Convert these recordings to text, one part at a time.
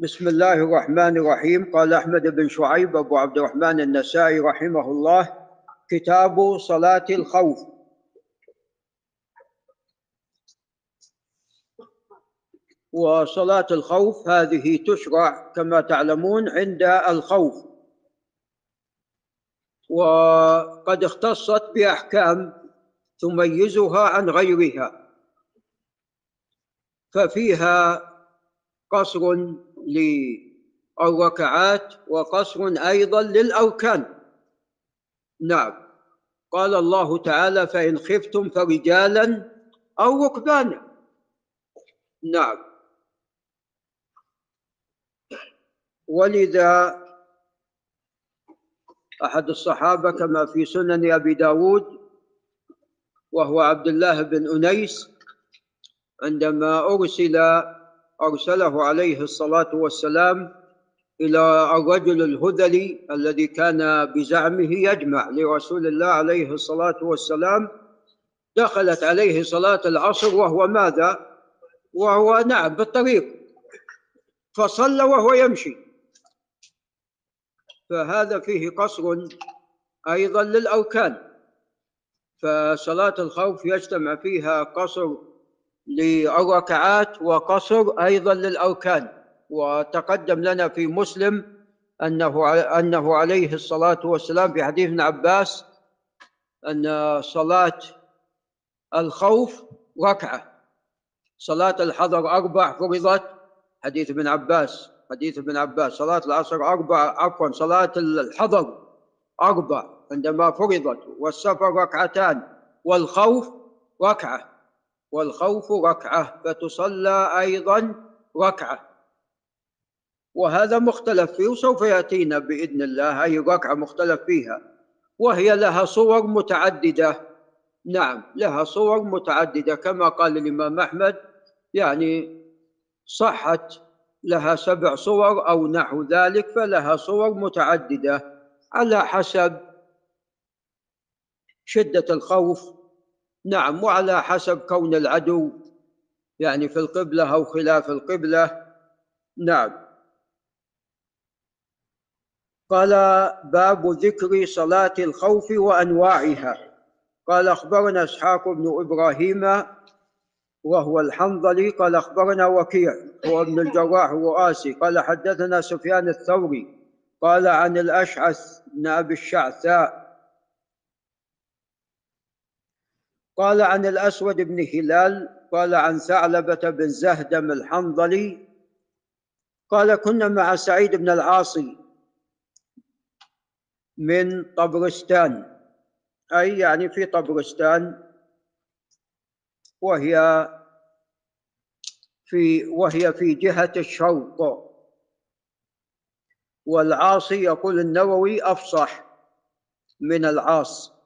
بسم الله الرحمن الرحيم. قال أحمد بن شعيب أبو عبد الرحمن النسائي رحمه الله كتاب صلاة الخوف. وصلاة الخوف هذه تشرع كما تعلمون عند الخوف. وقد اختصت بأحكام تميزها عن غيرها ففيها قصر للركعات وقصر أيضا للأركان نعم. قال الله تعالى فإن خفتم فرجالا أو ركبانا. نعم. ولذا أحد الصحابة كما في سنن أبي داود وهو عبد الله بن أنيس عندما أرسل أرسله عليه الصلاة والسلام إلى الرجل الهذلي الذي كان بزعمه يجمع لرسول الله عليه الصلاة والسلام. دخلت عليه صلاة العصر وهو ماذا؟ وهو نعم بالطريق. فصلى وهو يمشي. فهذا فيه قصر أيضا للأركان فصلاة الخوف يجتمع فيها قصر للركعات وقصر أيضا للأركان وتقدم لنا في مسلم أنه أنه عليه الصلاة والسلام في حديث ابن عباس أن صلاة الخوف ركعة صلاة الحضر أربع فرضت. حديث ابن عباس حديث ابن عباس. صلاة العصر أربع عفوا صلاة الحضر أربع عندما فرضت. والسفر ركعتان. والخوف ركعة والخوف ركعة فتصلى أيضا ركعة. وهذا مختلف فيه وسوف يأتينا بإذن الله أي ركعة مختلف فيها. وهي لها صور متعددة. نعم لها صور متعددة كما قال الإمام أحمد يعني صحت لها سبع صور أو نحو ذلك فلها صور متعددة على حسب شدة الخوف نعم وعلى حسب كون العدو يعني في القبلة أو خلاف القبلة. نعم. قال باب ذكر صلاة الخوف وأنواعها. قال أخبرنا إسحاق بن إبراهيم وهو الحنظلي قال أخبرنا وكيع هو ابن الجراح الرؤاسي قال حدثنا سفيان الثوري قال عن الأشعث بن أبي الشعثاء قال عن الأسود بن هلال قال عن ثعلبة بن زهدم الحنظلي قال كنا مع سعيد بن العاصي من طبرستان أي يعني في طبرستان وهي في وهي في جهة الشرق والعاصي يقول النووي أفصح من العاص.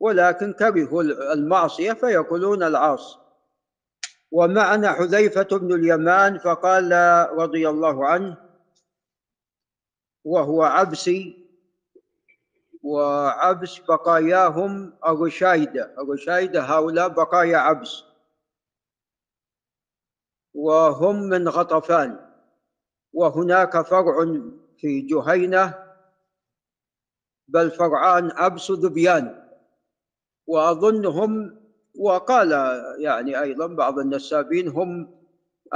ولكن كرهوا المعصية فيقولون العاص. ومعنا حذيفة بن اليمان فقال رضي الله عنه وهو عبسي وعبس بقاياهم الرشايدة الرشايدة هؤلاء بقايا عبس. وهم من غطفان. وهناك فرع في جهينة بل فرعان عبس ذبيان. وأظنهم وقال يعني أيضا بعض النسابين هم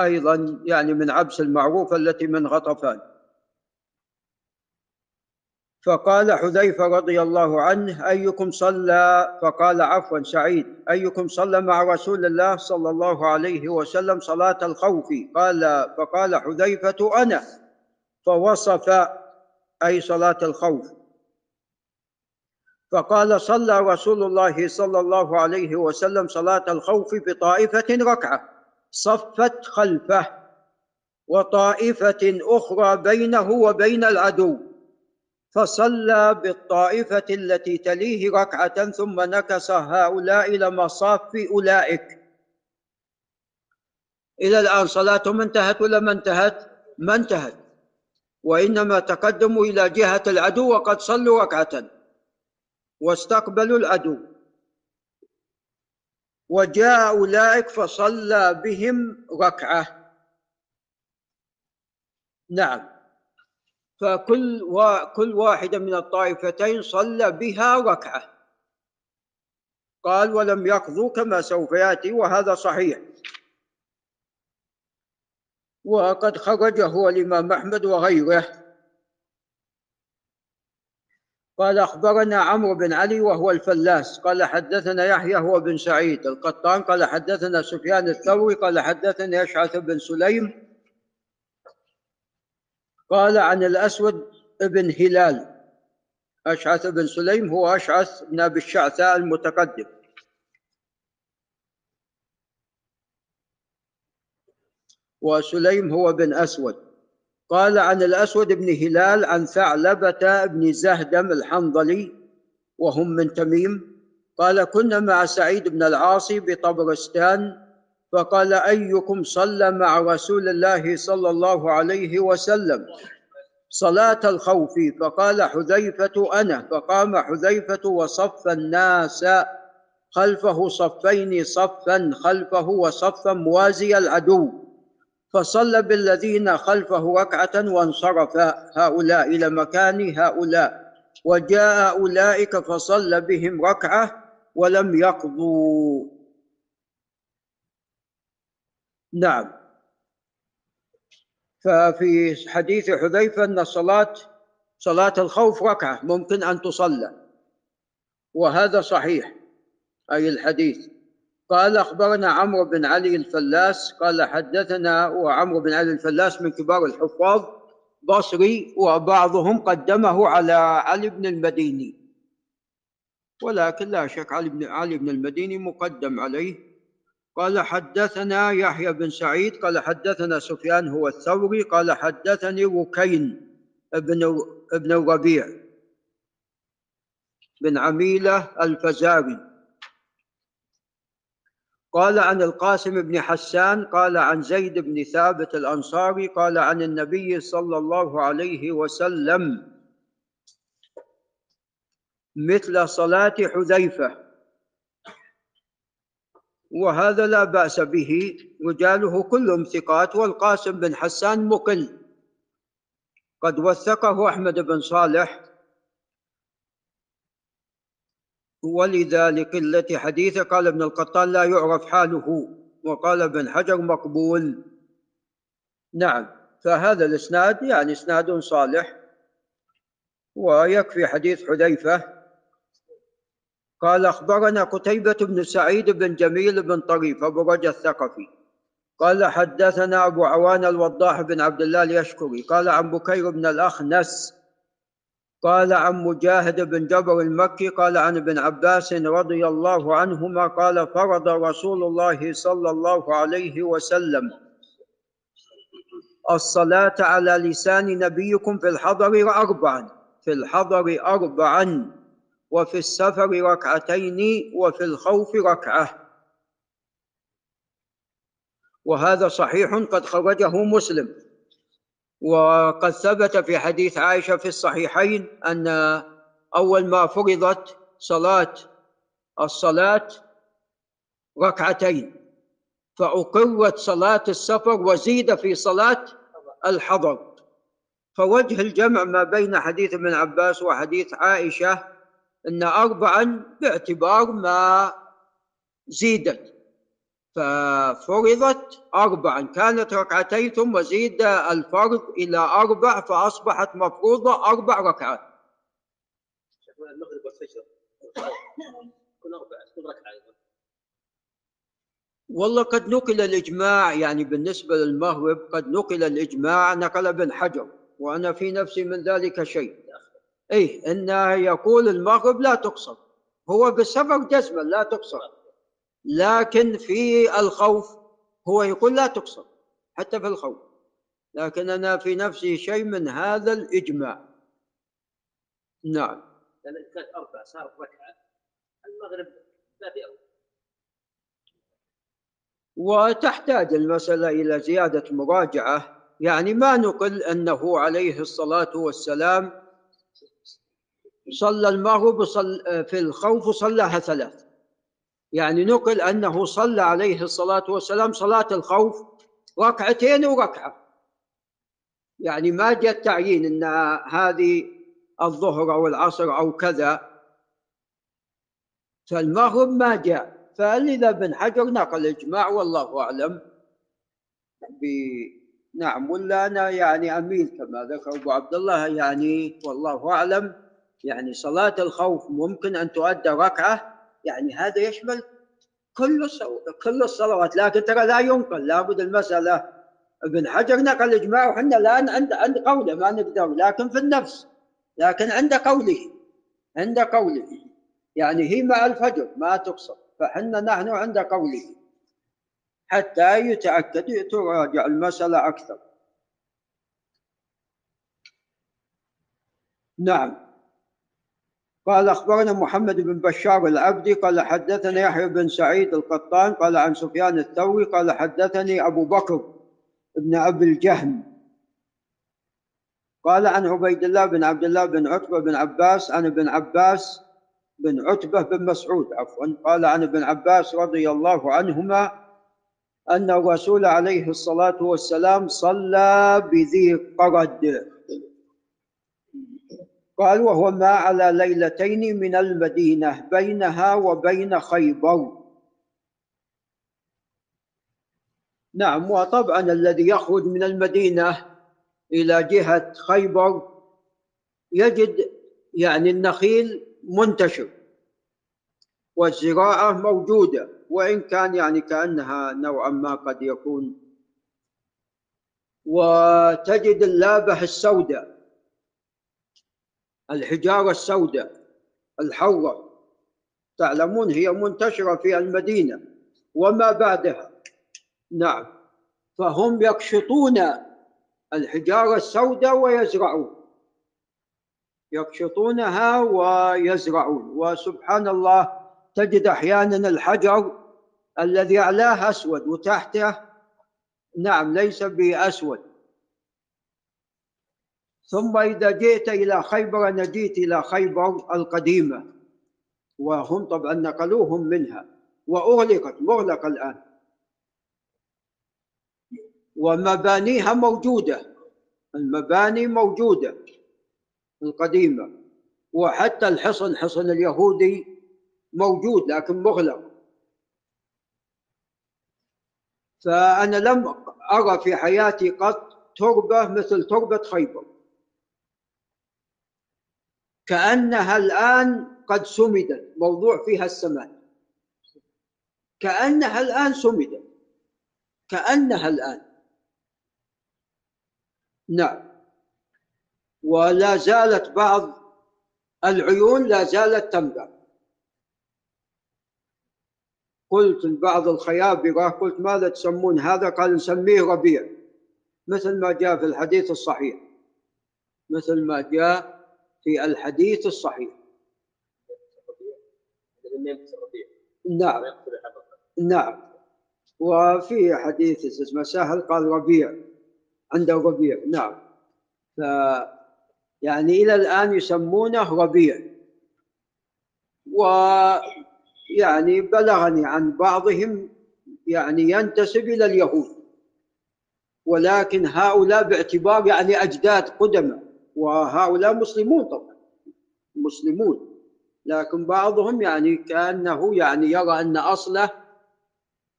أيضا يعني من عبس المعروفة التي من غطفان. فقال حذيفة رضي الله عنه أيكم صلى؟ فقال عفوا سعيد. أيكم صلى مع رسول الله صلى الله عليه وسلم صلاة الخوف؟ قال فقال حذيفة أنا. فوصف أي صلاة الخوف. فقال صلى رسول الله صلى الله عليه وسلم صلاة الخوف بطائفة ركعة صفت خلفه وطائفة أخرى بينه وبين العدو فصلى بالطائفة التي تليه ركعة ثم نكس هؤلاء إلى مصاف أولئك. إلى الآن صلاتهم انتهت ولا ما انتهت؟ ما انتهت. وإنما تقدموا إلى جهة العدو وقد صلوا ركعة. واستقبلوا العدو. وجاء أولئك فصلى بهم ركعة. نعم. فكل كل واحدة من الطائفتين صلى بها ركعة. قال ولم يقضوا كما سوف يأتي وهذا صحيح. وقد خرجه الإمام أحمد وغيره. قال أخبرنا عمرو بن علي وهو الفلاس. قال حدثنا يحيى هو بن سعيد القطان. قال حدثنا سفيان الثوري قال حدثني أشعث بن سليم. قال عن الأسود بن هلال. أشعث بن سليم هو أشعث بن أبي الشعثاء المتقدم. وسليم هو بن أسود. قال عن الأسود بن هلال عن ثعلبة بن زهدم الحنظلي وهم من تميم قال كنا مع سعيد بن العاصي بطبرستان فقال أيكم صلى مع رسول الله صلى الله عليه وسلم صلاة الخوف؟ فقال حذيفة أنا. فقام حذيفة وصف الناس خلفه صفين صفا خلفه وصفا موازي العدو. فصلى بالذين خلفه ركعة وانصرف. هؤلاء إلى مكان هؤلاء. وجاء أولئك فصلى بهم ركعة ولم يقضوا. نعم. ففي حديث حذيفة أن صلاة صلاة الخوف ركعة ممكن أن تصلى. وهذا صحيح أي الحديث. قال أخبرنا عمرو بن علي الفلاس قال حدثنا وعمرو بن علي الفلاس من كبار الحفاظ بصري وبعضهم قدمه على علي بن المديني. ولكن لا شك علي بن علي بن المديني مقدم عليه. قال حدثنا يحيى بن سعيد قال حدثنا سفيان هو الثوري قال حدثني وكين ابن ابن الربيع بن عميلة الفزاري. قال عن القاسم بن حسان قال عن زيد بن ثابت الأنصاري قال عن النبي صلى الله عليه وسلم مثل صلاة حذيفة. وهذا لا بأس به رجاله كلهم ثقات والقاسم بن حسان مقل. قد وثقه أحمد بن صالح ولذلك التي حديثه قال ابن القطان لا يعرف حاله وقال ابن حجر مقبول. نعم فهذا الإسناد يعني إسناد صالح ويكفي حديث حذيفة. قال أخبرنا قتيبة بن سعيد بن جميل بن طريف أبو رجا الثقفي. قال حدثنا أبو عوان الوضاح بن عبد الله اليشكري قال عن بكير بن الأخنس قال عن مجاهد بن جبر المكي قال عن ابن عباس رضي الله عنهما قال فرض رسول الله صلى الله عليه وسلم الصلاة على لسان نبيكم في الحضر أربعا في الحضر أربعا وفي السفر ركعتين وفي الخوف ركعة. وهذا صحيح قد خرجه مسلم. وقد ثبت في حديث عائشة في الصحيحين أن أول ما فرضت صلاة الصلاة ركعتين فأقرت صلاة السفر وزيد في صلاة الحضر. فوجه الجمع ما بين حديث ابن عباس وحديث عائشة أن أربعا باعتبار ما زيدت. ففرضت أربعا كانت ركعتين ثم زيد الفرض إلى أربع فأصبحت مفروضة أربع ركعات. المغرب والفجر أربع ركعة والله قد نقل الإجماع يعني بالنسبة للمغرب قد نقل الإجماع نقل ابن حجر وأنا في نفسي من ذلك شيء. أي أنه يقول المغرب لا تقصر. هو بالسفر جزما لا تقصر. لكن في الخوف هو يقول لا تقصر حتى في الخوف. لكن أنا في نفسي شيء من هذا الإجماع. نعم. لأن كانت أربع صارت ركعة. المغرب باب أول. وتحتاج المسألة إلى زيادة مراجعة. يعني ما نقل أنه عليه الصلاة والسلام صلى المغرب في الخوف صلىها ثلاث. يعني نقل أنه صلى عليه الصلاة والسلام صلاة الخوف ركعتين وركعة. يعني ما جاء التعيين إن هذه الظهر أو العصر أو كذا. فالمغرب ما جاء. فلذا ابن حجر نقل اجماع والله أعلم. ب نعم ولا أنا يعني أميل كما ذكر أبو عبد الله يعني والله أعلم. يعني صلاة الخوف ممكن أن تؤدى ركعة يعني هذا يشمل كل كل الصلوات. لكن ترى لا ينقل لابد المسألة. ابن حجر نقل اجماع وحنا الآن عند عند قوله ما نقدر لكن في النفس. لكن عند قوله عند قوله. يعني هي مع الفجر ما تقصر فحنا نحن عند قوله. حتى يتأكد تراجع المسألة أكثر. نعم. قال أخبرنا محمد بن بشار العبدي قال حدثنا يحيى بن سعيد القطان قال عن سفيان الثوري قال حدثني أبو بكر بن أبي الجهم. قال عن عبيد الله بن عبد الله بن عتبة بن عباس عن ابن عباس بن عتبة بن مسعود عفوا قال عن ابن عباس رضي الله عنهما أن الرسول عليه الصلاة والسلام صلى بذي قرد. قال وهو ما على ليلتين من المدينة بينها وبين خيبر. نعم وطبعا الذي يخرج من المدينة إلى جهة خيبر يجد يعني النخيل منتشر والزراعة موجودة وإن كان يعني كأنها نوعا ما قد يكون. وتجد اللابة السوداء. الحجارة السوداء الحرة تعلمون هي منتشرة في المدينة وما بعدها. نعم. فهم يقشطون الحجارة السوداء ويزرعون. يقشطونها ويزرعون. وسبحان الله تجد أحيانا الحجر الذي اعلاه أسود وتحته. نعم ليس بأسود. ثم إذا جئت إلى خيبر أنا جئت إلى خيبر القديمة وهم طبعا نقلوهم منها وأغلقت مغلقة الآن. ومبانيها موجودة المباني موجودة القديمة وحتى الحصن حصن اليهودي موجود لكن مغلق. فأنا لم أرى في حياتي قط تربة مثل تربة خيبر. كأنها الآن قد سمدت. موضوع فيها السماد. كأنها الآن سمدت. كأنها الآن. نعم. ولا زالت بعض العيون لا زالت تنبع. قلت لبعض الخيابرة قلت ماذا تسمون هذا؟ قال نسميه ربيع. مثل ما جاء في الحديث الصحيح. مثل ما جاء في الحديث الصحيح. نعم. نعم. وفي حديث اسمه سهل قال ربيع عنده ربيع. نعم. ف يعني إلى الآن يسمونه ربيع. ويعني بلغني عن بعضهم يعني ينتسب إلى اليهود. ولكن هؤلاء باعتبار يعني أجداد قدماء. وهؤلاء مسلمون طبعا مسلمون. لكن بعضهم يعني كأنه يعني يرى أن أصله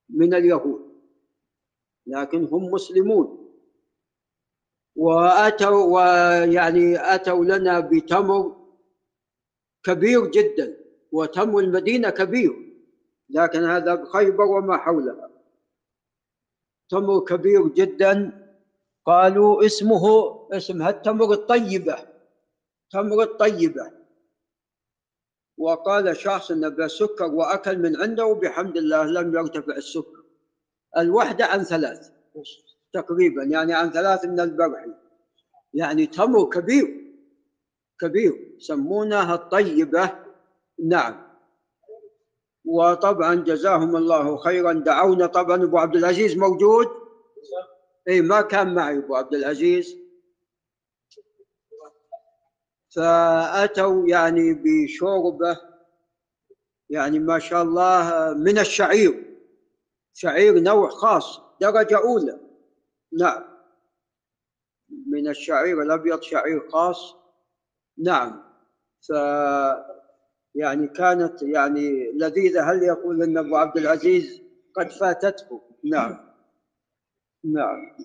من اليهود. لكن هم مسلمون. وأتوا ويعني أتوا لنا بتمر كبير جدا وتمر المدينة كبير. لكن هذا بخيبر وما حولها. تمر كبير جدا قالوا اسمه اسمها التمر الطيبة تمر الطيبة. وقال شخص انه بسكر وأكل من عنده وبحمد الله لم يرتفع السكر. الوحدة عن ثلاث تقريبا يعني عن ثلاث من البرح. يعني تمر كبير كبير يسمونها الطيبة. نعم. وطبعا جزاهم الله خيرا. دعونا طبعا أبو عبد العزيز موجود؟ اي ما كان معي أبو عبد العزيز. فأتوا يعني بشوربه يعني ما شاء الله من الشعير. شعير نوع خاص درجة أولى. نعم. من الشعير الأبيض شعير خاص. نعم. ف يعني كانت يعني لذيذة. هل يقول أن أبو عبد العزيز قد فاتته؟ نعم. نعم.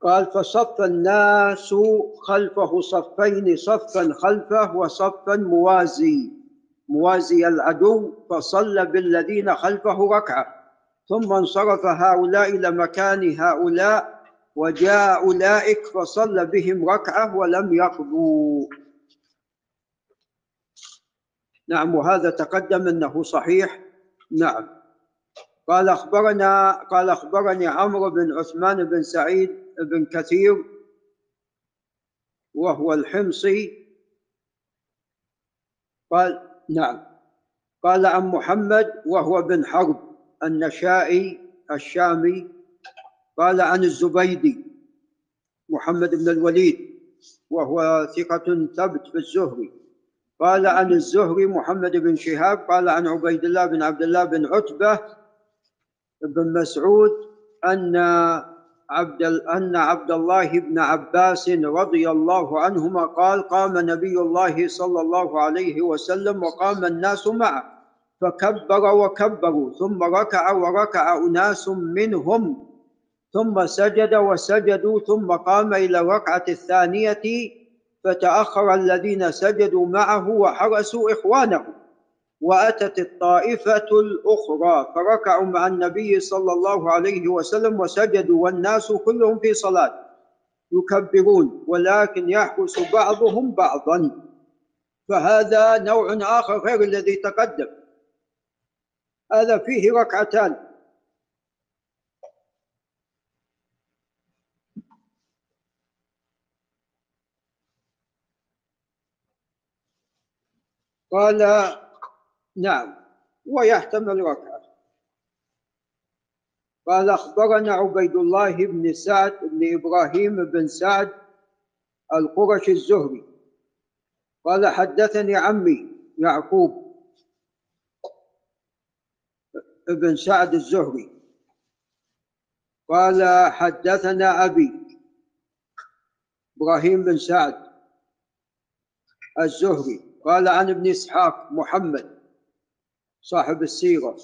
قال فصف الناس خلفه صفين صفا خلفه وصفا موازي موازي العدو فصلى بالذين خلفه ركعة. ثم انصرف هؤلاء إلى مكان هؤلاء وجاء أولئك فصلى بهم ركعة ولم يقضوا. نعم وهذا تقدم أنه صحيح. نعم. قال أخبرنا قال أخبرني عمرو بن عثمان بن سعيد بن كثير وهو الحمصي. قال نعم. قال عن محمد وهو بن حرب النشائي الشامي. قال عن الزبيدي محمد بن الوليد وهو ثقة ثبت في الزهري. قال عن الزهري محمد بن شهاب قال عن عبيد الله بن عبد الله بن عتبة بن مسعود أن عبد أن عبد الله بن عباس رضي الله عنهما قال قام نبي الله صلى الله عليه وسلم وقام الناس معه فكبر وكبروا ثم ركع وركع أناس منهم ثم سجد وسجدوا ثم قام إلى الركعة الثانية فتأخر الذين سجدوا معه وحرسوا إخوانهم. وأتت الطائفة الأخرى فركعوا مع النبي صلى الله عليه وسلم وسجدوا والناس كلهم في صلاة يكبرون ولكن يحرس بعضهم بعضا. فهذا نوع آخر غير الذي تقدم. هذا فيه ركعتان. قال نعم ويحتمل ركعة قال أخبرنا عبيد الله بن سعد بن إبراهيم بن سعد القرش الزهري. قال حدثني عمي يعقوب بن سعد الزهري. قال حدثنا أبي إبراهيم بن سعد الزهري. قال عن ابن إسحاق محمد صاحب السيرة.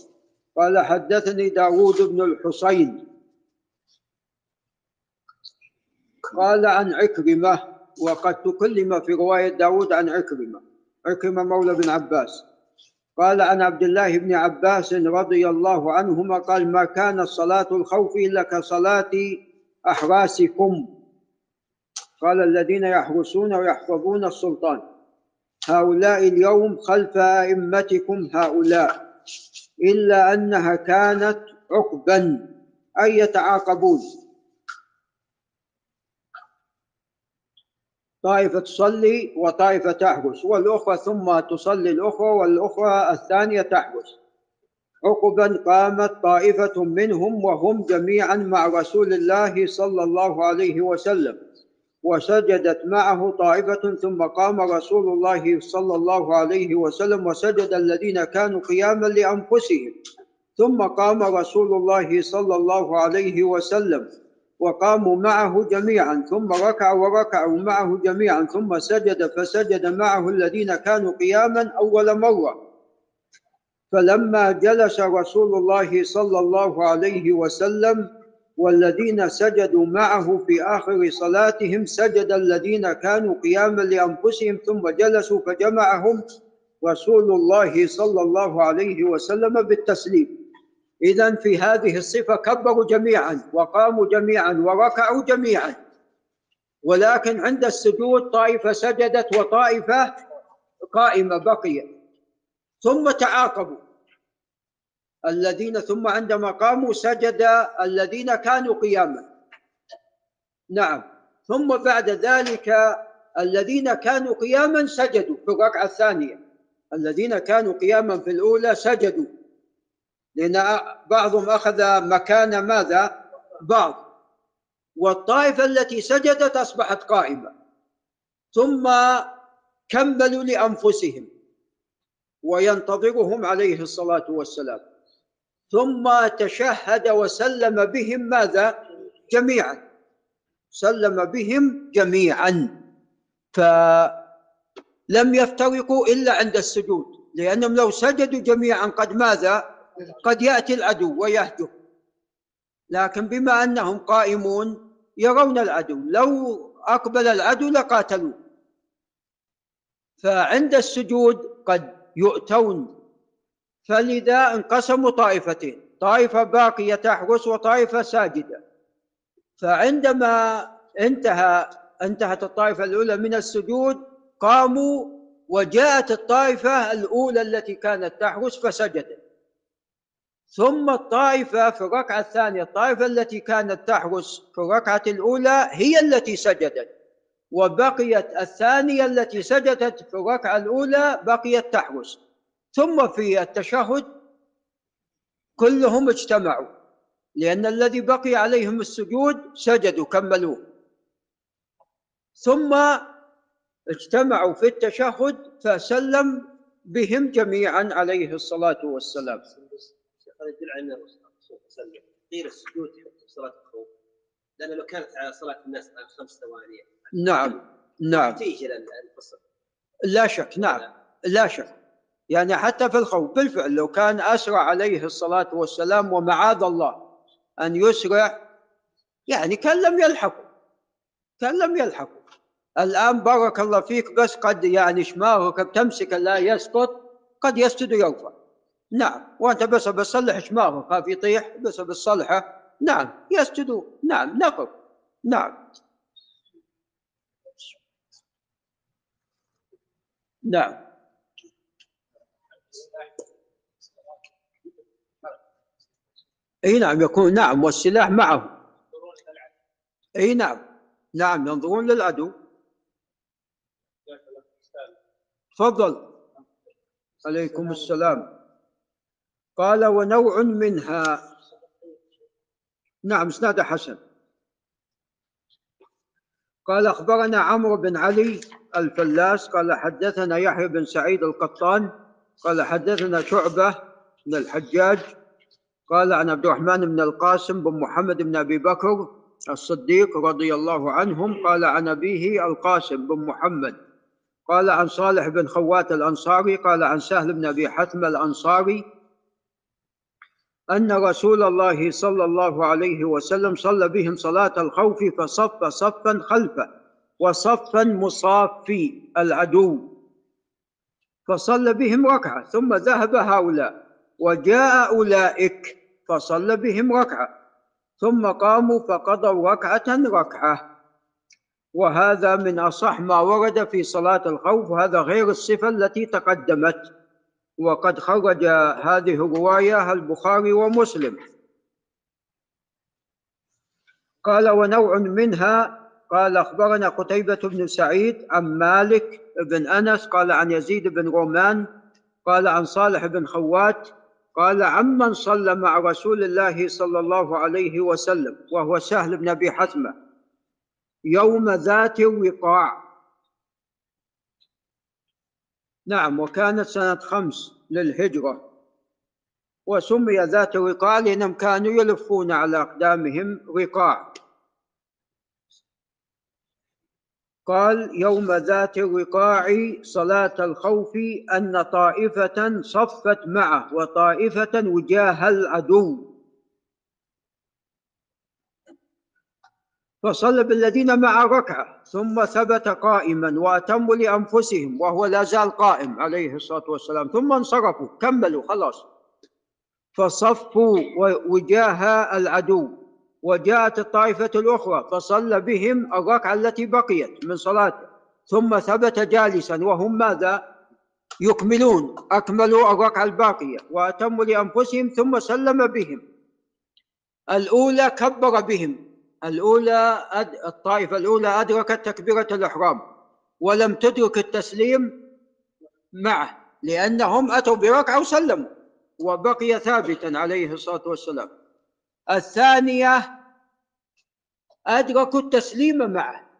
قال حدثني داود بن الحصين. قال عن عكرمة وقد تكلم في رواية داود عن عكرمة. عكرمة مولى بن عباس. قال عن عبد الله بن عباس رضي الله عنهما قال ما كانت صلاة الخوف إلا كصلاة أحراسكم. قال الذين يحرسون ويحفظون السلطان. هؤلاء اليوم خلف أئمتكم هؤلاء إلا أنها كانت عقبا أي يتعاقبون. طائفة تصلي وطائفة تحرس والأخرى ثم تصلي الأخرى والأخرى الثانية تحرس عقبا قامت طائفة منهم وهم جميعا مع رسول الله صلى الله عليه وسلم. وسجدت معه طائفة ثم قام رسول الله صلى الله عليه وسلم وسجد الذين كانوا قياما لأنفسهم. ثم قام رسول الله صلى الله عليه وسلم وقاموا معه جميعا ثم ركعوا وركعوا معه جميعا ثم سجد فسجد معه الذين كانوا قياما أول مرة. فلما جلس رسول الله صلى الله عليه وسلم والذين سجدوا معه في آخر صلاتهم سجد الذين كانوا قياما لأنفسهم ثم جلسوا فجمعهم رسول الله صلى الله عليه وسلم بالتسليم. إذا في هذه الصفة كبروا جميعا وقاموا جميعا وركعوا جميعا. ولكن عند السجود طائفة سجدت وطائفة قائمة بقيت. ثم تعاقبوا. الذين ثم عندما قاموا سجد الذين كانوا قياما. نعم. ثم بعد ذلك الذين كانوا قياما سجدوا في الركعة الثانية. الذين كانوا قياما في الأولى سجدوا. لأن بعضهم أخذ مكان ماذا؟ بعض. والطائفة التي سجدت أصبحت قائمة. ثم كملوا لأنفسهم. وينتظرهم عليه الصلاة والسلام. ثم تشهد وسلم بهم ماذا؟ جميعا. سلم بهم جميعا. فلم يفترقوا إلا عند السجود لأنهم لو سجدوا جميعا قد ماذا؟ قد يأتي العدو ويهجم. لكن بما أنهم قائمون يرون العدو لو أقبل العدو لقاتلوه فعند السجود قد يؤتون فلذا انقسموا طائفتين طائفة باقية تحرس وطائفة ساجدة. فعندما انتهى انتهت الطائفة الأولى من السجود قاموا وجاءت الطائفة الأولى التي كانت تحرس فسجدت. ثم الطائفة في الركعة الثانية الطائفة التي كانت تحرس في الركعة الأولى هي التي سجدت. وبقيت الثانية التي سجدت في الركعة الأولى بقيت تحرس. ثم في التشهد كلهم اجتمعوا لأن الذي بقي عليهم السجود سجدوا كملوه. ثم اجتمعوا في التشهد فسلم بهم جميعا عليه الصلاة والسلام. هذا يدل على وسلم غير السجود في صلاة الخوف لأنه لو كانت على صلاة الناس على خمس ثواني. نعم نعم. تيجي القصة لا شك نعم. لا شك. يعني حتى في الخوف بالفعل لو كان أسرع عليه الصلاة والسلام ومعاذ الله أن يسرع يعني كان لم يلحقوا كان لم يلحقوا الآن بارك الله فيك بس قد يعني شماغك بتمسك لا يسقط قد يسجد ويرفع. نعم وأنت بس بتصلح شماغك خاف يطيح بس بتصلحه. نعم يسجد نعم نقف. نعم. نعم. اي نعم يكون نعم والسلاح معه. اي نعم نعم ينظرون للعدو. تفضل. عليكم السلام. قال ونوع منها. نعم إسناد حسن. قال أخبرنا عمرو بن علي الفلاس. قال حدثنا يحيى بن سعيد القطان. قال حدثنا شعبة بن الحجاج. قال عن عبد الرحمن بن القاسم بن محمد بن أبي بكر الصديق رضي الله عنهم قال عن أبيه القاسم بن محمد. قال عن صالح بن خوات الأنصاري قال عن سهل بن أبي حتم الأنصاري أن رسول الله صلى الله عليه وسلم صلى بهم صلاة الخوف فصف صفا خلفه وصفا مصافي العدو فصلى بهم ركعة ثم ذهب هؤلاء. وجاء أولئك فصلى بهم ركعة ثم قاموا فقضوا ركعة ركعة. وهذا من أصح ما ورد في صلاة الخوف هذا غير الصفة التي تقدمت. وقد خرج هذه الرواية البخاري ومسلم. قال ونوع منها قال أخبرنا قتيبة بن سعيد عن مالك بن أنس قال عن يزيد بن رومان قال عن صالح بن خوات قال عمن صلى مع رسول الله صلى الله عليه وسلم وهو سهل بن أبي حتمه يوم ذات الوقاع. نعم وكانت سنة خمس للهجرة وسمي ذات الوقاع لأنهم كانوا يلفون على أقدامهم رقاع قال يوم ذات الوقاع صلاة الخوف أن طائفة صفت معه وطائفة وجاه العدو. فصلى بالذين مع ركعة ثم ثبت قائما وأتموا لأنفسهم وهو لا زال قائم عليه الصلاة والسلام. ثم انصرفوا كملوا خلاص. فصفوا وجاه العدو. وجاءت الطائفة الأخرى فصلى بهم الركعة التي بقيت من صلاته. ثم ثبت جالسا وهم ماذا؟ يكملون. أكملوا الركعة الباقية وأتموا لأنفسهم ثم سلم بهم. الأولى كبر بهم. الأولى الطائفة الأولى أدركت تكبيرة الإحرام ولم تدرك التسليم معه لأنهم أتوا بركعة وسلموا. وبقي ثابتا عليه الصلاة والسلام. الثانية أدركوا التسليم معه.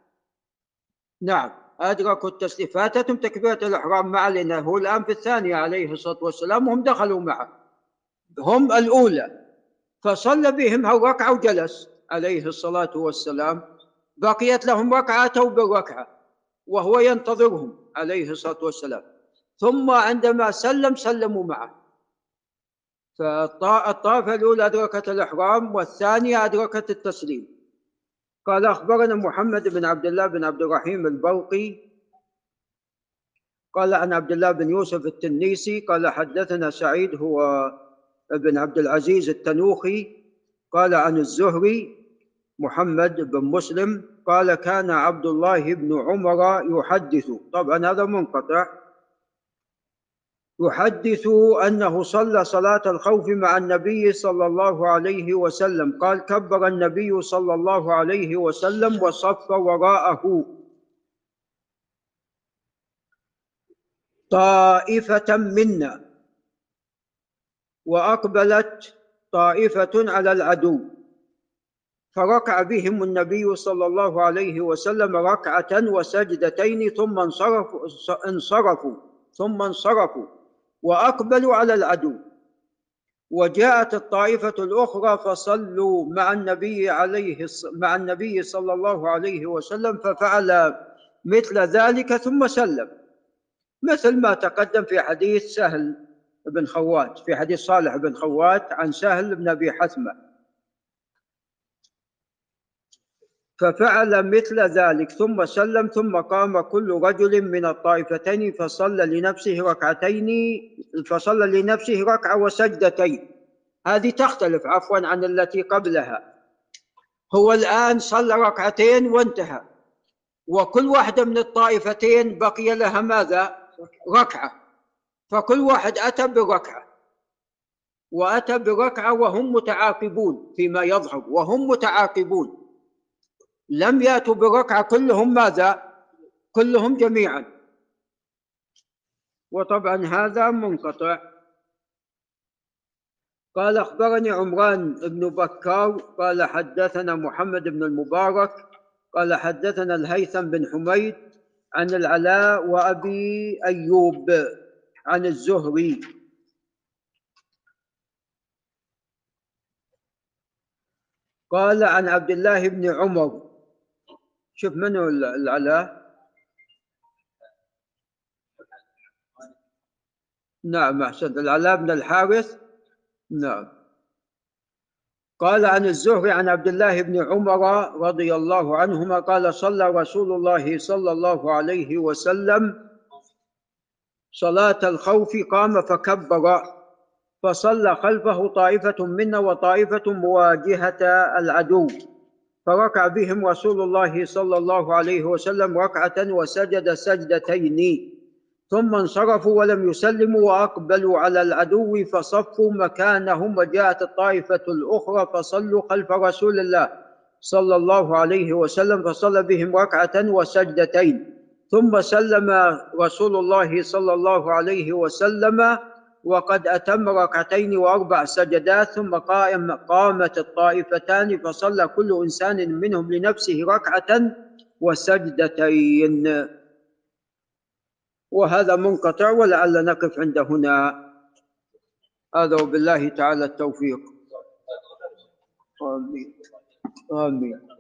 نعم أدركوا التسليم. فاتتهم تكبيرة الإحرام معه لأنه هو الآن في الثانية عليه الصلاة والسلام وهم دخلوا معه. هم الأولى. فصلى بهم هالركعة وجلس عليه الصلاة والسلام. بقيت لهم ركعة أتوا بالركعة وهو ينتظرهم عليه الصلاة والسلام. ثم عندما سلم سلموا معه. فالطائفة الأولى أدركت الإحرام والثانية أدركت التسليم. قال أخبرنا محمد بن عبد الله بن عبد الرحيم البرقي قال عن عبد الله بن يوسف التنيسي قال حدثنا سعيد هو ابن عبد العزيز التنوخي قال عن الزهري محمد بن مسلم قال كان عبد الله بن عمر يحدث. طبعا هذا منقطع. يحدث أنه صلى صلاة الخوف مع النبي صلى الله عليه وسلم. قال كبر النبي صلى الله عليه وسلم وصف وراءه. طائفة منا وأقبلت طائفة على العدو فركع بهم النبي صلى الله عليه وسلم ركعة وسجدتين ثم انصرفوا انصرفوا ثم انصرفوا. وأقبلوا على العدو. وجاءت الطائفة الأخرى فصلوا مع النبي عليه مع النبي صلى الله عليه وسلم ففعل مثل ذلك ثم سلم. مثل ما تقدم في حديث سهل بن خوات في حديث صالح بن خوات عن سهل بن أبي حثمة. ففعل مثل ذلك ثم سلم ثم قام كل رجل من الطائفتين فصلى لنفسه ركعتين فصلى لنفسه ركعة وسجدتين. هذه تختلف عفوا عن التي قبلها. هو الآن صلى ركعتين وانتهى. وكل واحدة من الطائفتين بقي لها ماذا؟ ركعة. فكل واحد أتى بركعة. وأتى بركعة وهم متعاقبون فيما يظهر وهم متعاقبون. لم يأتوا بركعه كلهم ماذا؟ كلهم جميعا. وطبعا هذا منقطع. قال أخبرني عمران بن بكار قال حدثنا محمد بن المبارك قال حدثنا الهيثم بن حميد عن العلاء وأبي أيوب عن الزهري. قال عن عبد الله بن عمر شوف منو العلاء نعم أحسنت. العلاء بن الحارث؟ نعم. قال عن الزهري عن عبد الله بن عمر رضي الله عنهما قال صلى رسول الله صلى الله عليه وسلم صلاة الخوف قام فكبر فصلى خلفه طائفة منا وطائفة مواجهة العدو. فركع بهم رسول الله صلى الله عليه وسلم ركعة وسجد سجدتين. ثم انصرفوا ولم يسلموا وأقبلوا على العدو فصفوا مكانهم وجاءت الطائفة الأخرى فصلوا خلف رسول الله صلى الله عليه وسلم فصلى بهم ركعة وسجدتين. ثم سلم رسول الله صلى الله عليه وسلم وقد أتم ركعتين وأربع سجدات ثم قائم قامت الطائفتان فصلى كل إنسان منهم لنفسه ركعة وسجدتين. وهذا منقطع ولعل نقف عند هنا. هذا وبالله تعالى التوفيق. آمين. آمين.